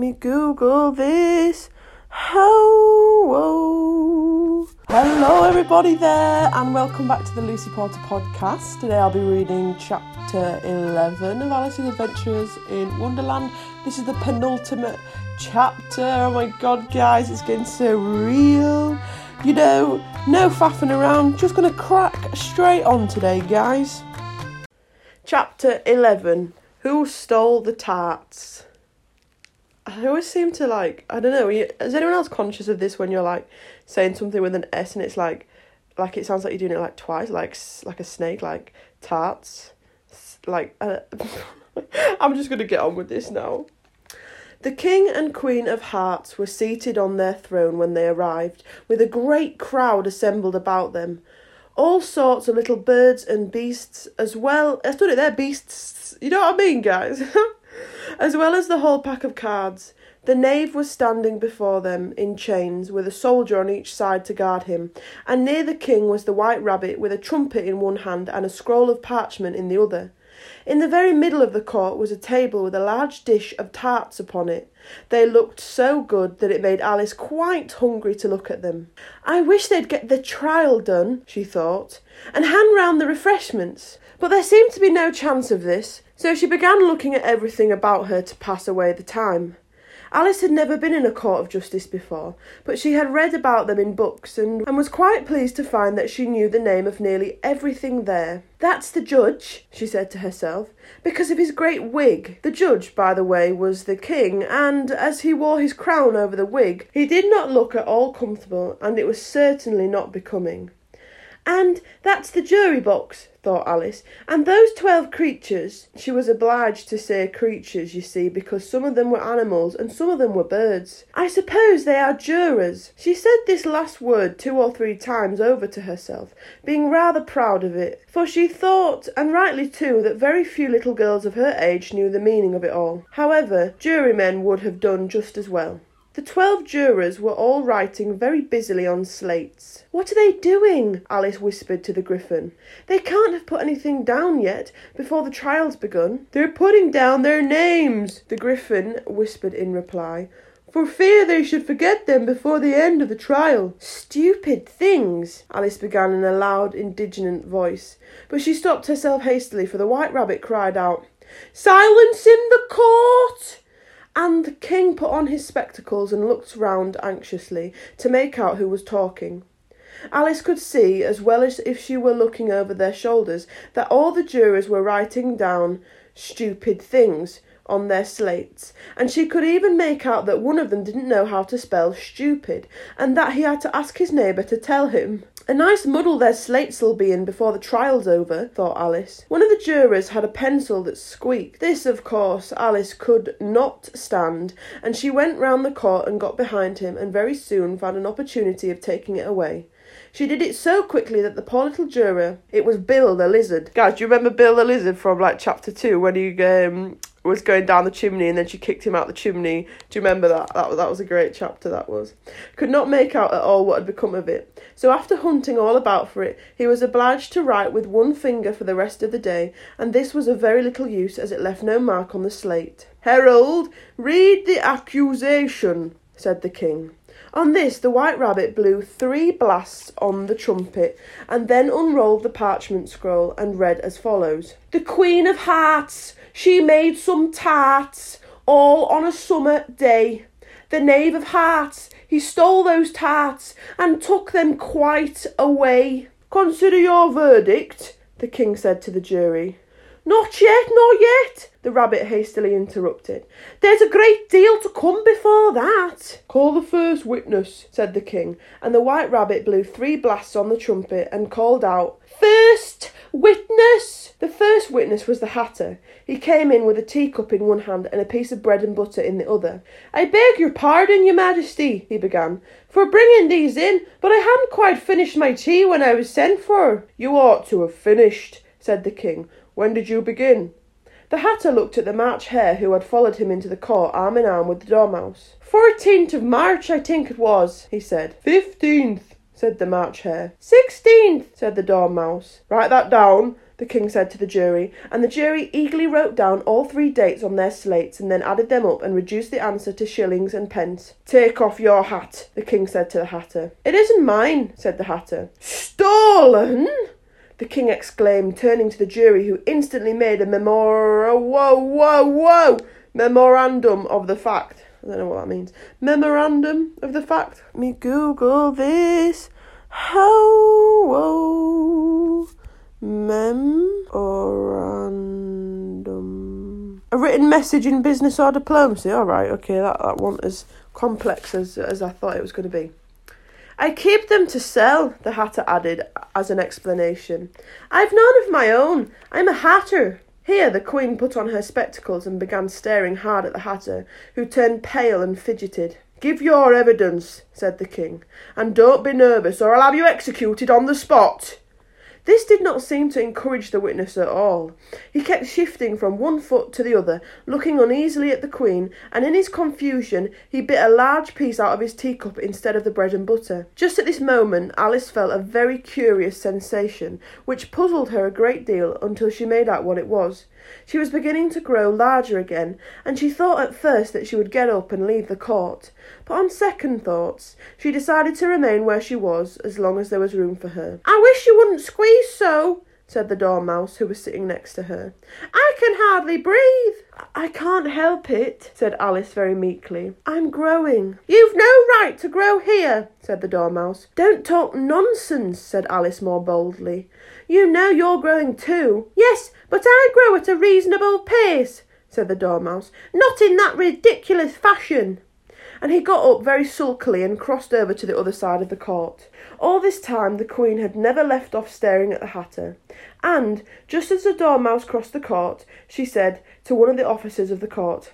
me Google this. Whoa. Hello, everybody there, and welcome back to the Lucy Porter podcast. Today I'll be reading chapter 11 of Alice's Adventures in Wonderland. This is the penultimate chapter. Oh my god, guys, it's getting so real. You know, no faffing around, just gonna crack straight on today, guys. Chapter 11 Who Stole the Tarts? I always seem to like, I don't know, is anyone else conscious of this when you're like saying something with an S and it's like, like it sounds like you're doing it like twice, like like a snake, like tarts, like, uh, I'm just gonna get on with this now. The King and Queen of Hearts were seated on their throne when they arrived, with a great crowd assembled about them. All sorts of little birds and beasts, as well. I stood it there, beasts. You know what I mean, guys? as well as the whole pack of cards. The knave was standing before them in chains, with a soldier on each side to guard him, and near the king was the white rabbit with a trumpet in one hand and a scroll of parchment in the other. In the very middle of the court was a table with a large dish of tarts upon it. They looked so good that it made Alice quite hungry to look at them. I wish they'd get the trial done, she thought, and hand round the refreshments. But there seemed to be no chance of this, so she began looking at everything about her to pass away the time. Alice had never been in a court of justice before, but she had read about them in books and, and was quite pleased to find that she knew the name of nearly everything there. That's the judge, she said to herself, because of his great wig. The judge, by the way, was the king, and as he wore his crown over the wig, he did not look at all comfortable, and it was certainly not becoming. And that's the jury box, thought Alice. And those twelve creatures, she was obliged to say creatures, you see, because some of them were animals and some of them were birds. I suppose they are jurors. She said this last word two or three times over to herself, being rather proud of it, for she thought, and rightly too, that very few little girls of her age knew the meaning of it all. However, jurymen would have done just as well. The twelve jurors were all writing very busily on slates. What are they doing? Alice whispered to the Gryphon. They can't have put anything down yet before the trial's begun. They're putting down their names, the Gryphon whispered in reply, for fear they should forget them before the end of the trial. Stupid things, Alice began in a loud, indignant voice, but she stopped herself hastily, for the White Rabbit cried out, Silence in the court! And the king put on his spectacles and looked round anxiously to make out who was talking. Alice could see, as well as if she were looking over their shoulders, that all the jurors were writing down stupid things on their slates, and she could even make out that one of them didn't know how to spell stupid, and that he had to ask his neighbour to tell him. A nice muddle their slates'll be in before the trial's over, thought Alice. One of the jurors had a pencil that squeaked. This, of course, Alice could not stand, and she went round the court and got behind him, and very soon found an opportunity of taking it away. She did it so quickly that the poor little juror, it was Bill the lizard. Guys, do you remember Bill the lizard from like chapter two when he um, was going down the chimney and then she kicked him out the chimney. Do you remember that? That was, that was a great chapter, that was. Could not make out at all what had become of it. So after hunting all about for it, he was obliged to write with one finger for the rest of the day, and this was of very little use as it left no mark on the slate. Herald, read the accusation, said the king. On this, the White Rabbit blew three blasts on the trumpet, and then unrolled the parchment scroll and read as follows The Queen of Hearts, she made some tarts, all on a summer day. The Knave of Hearts, he stole those tarts, and took them quite away. Consider your verdict, the king said to the jury. Not yet, not yet, the rabbit hastily interrupted. There's a great deal to come before that. Call the first witness, said the king, and the white rabbit blew three blasts on the trumpet and called out, First witness! The first witness was the hatter. He came in with a teacup in one hand and a piece of bread and butter in the other. I beg your pardon, your majesty, he began, for bringing these in, but I hadn't quite finished my tea when I was sent for. You ought to have finished, said the king. When did you begin? The hatter looked at the March Hare who had followed him into the court arm in arm with the Dormouse. Fourteenth of March, I think it was, he said. Fifteenth, said the March Hare. Sixteenth, said the Dormouse. Write that down. the king said to the jury, and the jury eagerly wrote down all three dates on their slates and then added them up and reduced the answer to shillings and pence. Take off your hat, the king said to the hatter. It isn't mine, said the hatter. Stolen? The king exclaimed, turning to the jury, who instantly made a memor whoa, whoa, whoa memorandum of the fact. I don't know what that means. Memorandum of the fact. Let me Google this. How whoa memorandum. A written message in business or diplomacy. All right, okay, that that wasn't as complex as as I thought it was going to be. I keep them to sell, the hatter added as an explanation. I've none of my own. I'm a hatter. Here the queen put on her spectacles and began staring hard at the hatter, who turned pale and fidgeted. Give your evidence, said the king, and don't be nervous, or I'll have you executed on the spot. This did not seem to encourage the witness at all. He kept shifting from one foot to the other, looking uneasily at the Queen, and in his confusion he bit a large piece out of his teacup instead of the bread and butter. Just at this moment Alice felt a very curious sensation, which puzzled her a great deal until she made out what it was. She was beginning to grow larger again, and she thought at first that she would get up and leave the court. But on second thoughts, she decided to remain where she was as long as there was room for her. I wish you wouldn't so, said the Dormouse, who was sitting next to her. I can hardly breathe. I can't help it, said Alice very meekly. I'm growing. You've no right to grow here, said the Dormouse. Don't talk nonsense, said Alice more boldly. You know you're growing too. Yes, but I grow at a reasonable pace, said the Dormouse. Not in that ridiculous fashion. And he got up very sulkily and crossed over to the other side of the court. All this time the Queen had never left off staring at the Hatter, and, just as the Dormouse crossed the court, she said to one of the officers of the court,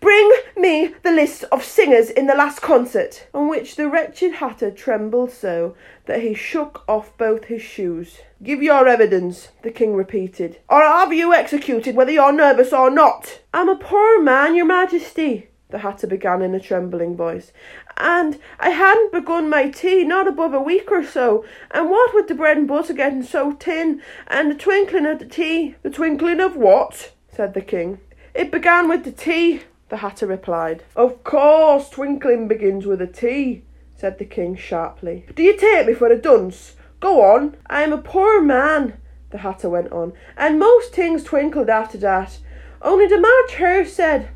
Bring me the list of singers in the last concert, on which the wretched Hatter trembled so that he shook off both his shoes. Give your evidence, the king repeated, or I'll have you executed whether you're nervous or not. I'm a poor man, your majesty, the Hatter began in a trembling voice, and I hadn't begun my tea not above a week or so, and what with the bread and butter getting so thin, and the twinkling of the tea. The twinkling of what? said the king. It began with the tea, the Hatter replied. Of course, twinkling begins with a T, said the king sharply. Do you take me for a dunce? Go on. I am a poor man, the Hatter went on, and most things twinkled after that. Only the March Hare said,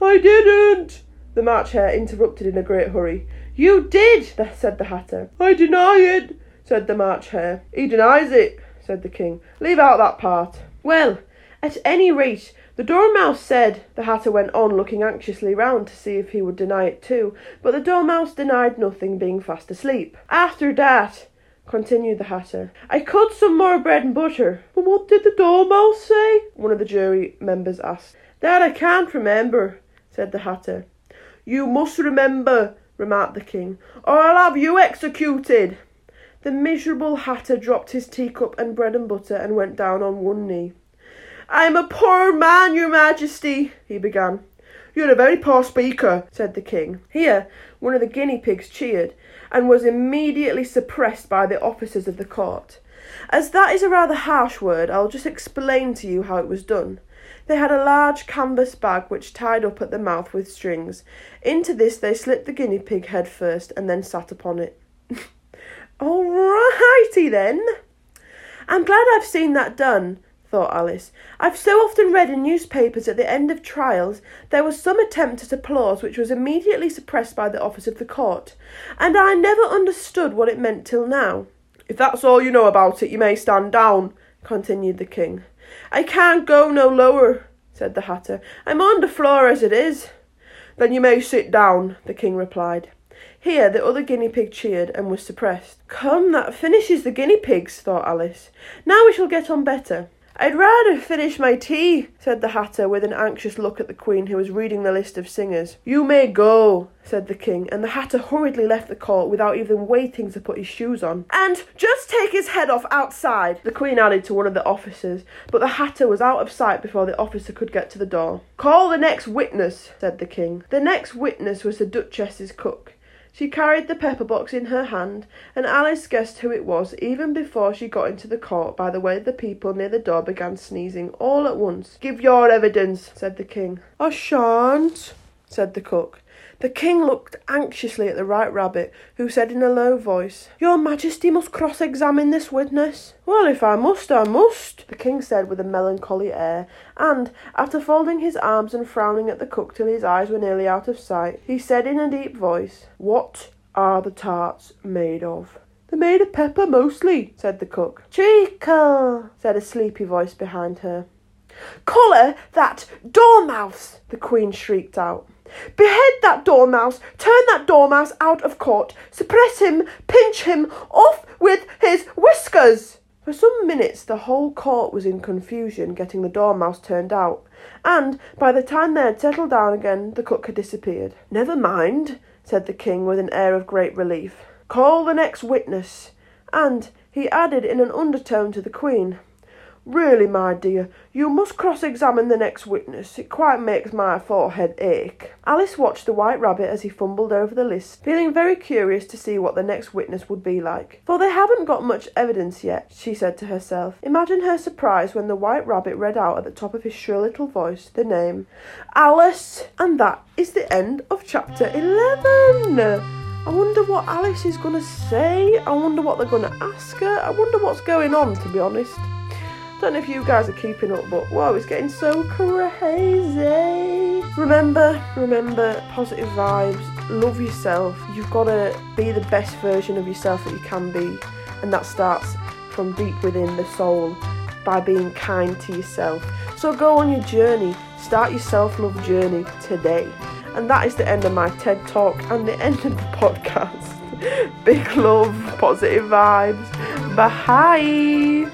I didn't. The March Hare interrupted in a great hurry. You did, said the Hatter. I deny it, said the March Hare. He denies it, said the king. Leave out that part. Well, at any rate, the Dormouse said, the Hatter went on, looking anxiously round to see if he would deny it too, but the Dormouse denied nothing, being fast asleep. After that, continued the Hatter, I cut some more bread and butter. But what did the Dormouse say? One of the jury members asked. That I can't remember, said the Hatter. You must remember, remarked the king, or I'll have you executed. The miserable Hatter dropped his teacup and bread and butter and went down on one knee. I'm a poor man, your majesty, he began. You're a very poor speaker, said the king. Here, one of the guinea pigs cheered, and was immediately suppressed by the officers of the court. As that is a rather harsh word, I'll just explain to you how it was done. They had a large canvas bag which tied up at the mouth with strings. Into this they slipped the guinea pig head first and then sat upon it. All righty then. I'm glad I've seen that done, thought Alice. I've so often read in newspapers at the end of trials there was some attempt at applause which was immediately suppressed by the office of the court, and I never understood what it meant till now. If that's all you know about it, you may stand down, continued the king. I can't go no lower, said the Hatter. I'm on the floor as it is. Then you may sit down, the king replied. Here the other guinea pig cheered and was suppressed. Come, that finishes the guinea pigs, thought Alice. Now we shall get on better. I'd rather finish my tea, said the Hatter with an anxious look at the Queen, who was reading the list of singers. You may go, said the King, and the Hatter hurriedly left the court without even waiting to put his shoes on. And just take his head off outside, the Queen added to one of the officers, but the Hatter was out of sight before the officer could get to the door. Call the next witness, said the King. The next witness was the Duchess's cook. She carried the pepper box in her hand, and Alice guessed who it was even before she got into the court by the way the people near the door began sneezing all at once. Give your evidence, said the king. I shan't, said the cook. The king looked anxiously at the White Rabbit, who said in a low voice, Your Majesty must cross examine this witness. Well, if I must, I must, the king said with a melancholy air, and, after folding his arms and frowning at the cook till his eyes were nearly out of sight, he said in a deep voice, What are the tarts made of? They're made of pepper mostly, said the cook. Treacle, said a sleepy voice behind her. Collar that dormouse, the queen shrieked out. Behead that dormouse, turn that dormouse out of court, suppress him, pinch him, off with his whiskers. For some minutes the whole court was in confusion getting the dormouse turned out, and by the time they had settled down again the cook had disappeared. Never mind, said the king with an air of great relief. Call the next witness. And he added in an undertone to the queen, Really, my dear, you must cross examine the next witness. It quite makes my forehead ache. Alice watched the White Rabbit as he fumbled over the list, feeling very curious to see what the next witness would be like. For they haven't got much evidence yet, she said to herself. Imagine her surprise when the White Rabbit read out at the top of his shrill little voice the name Alice. And that is the end of chapter 11. I wonder what Alice is going to say. I wonder what they're going to ask her. I wonder what's going on, to be honest. Don't know if you guys are keeping up, but whoa, it's getting so crazy. Remember, remember, positive vibes, love yourself. You've got to be the best version of yourself that you can be, and that starts from deep within the soul by being kind to yourself. So go on your journey, start your self love journey today. And that is the end of my TED talk and the end of the podcast. Big love, positive vibes. Bye.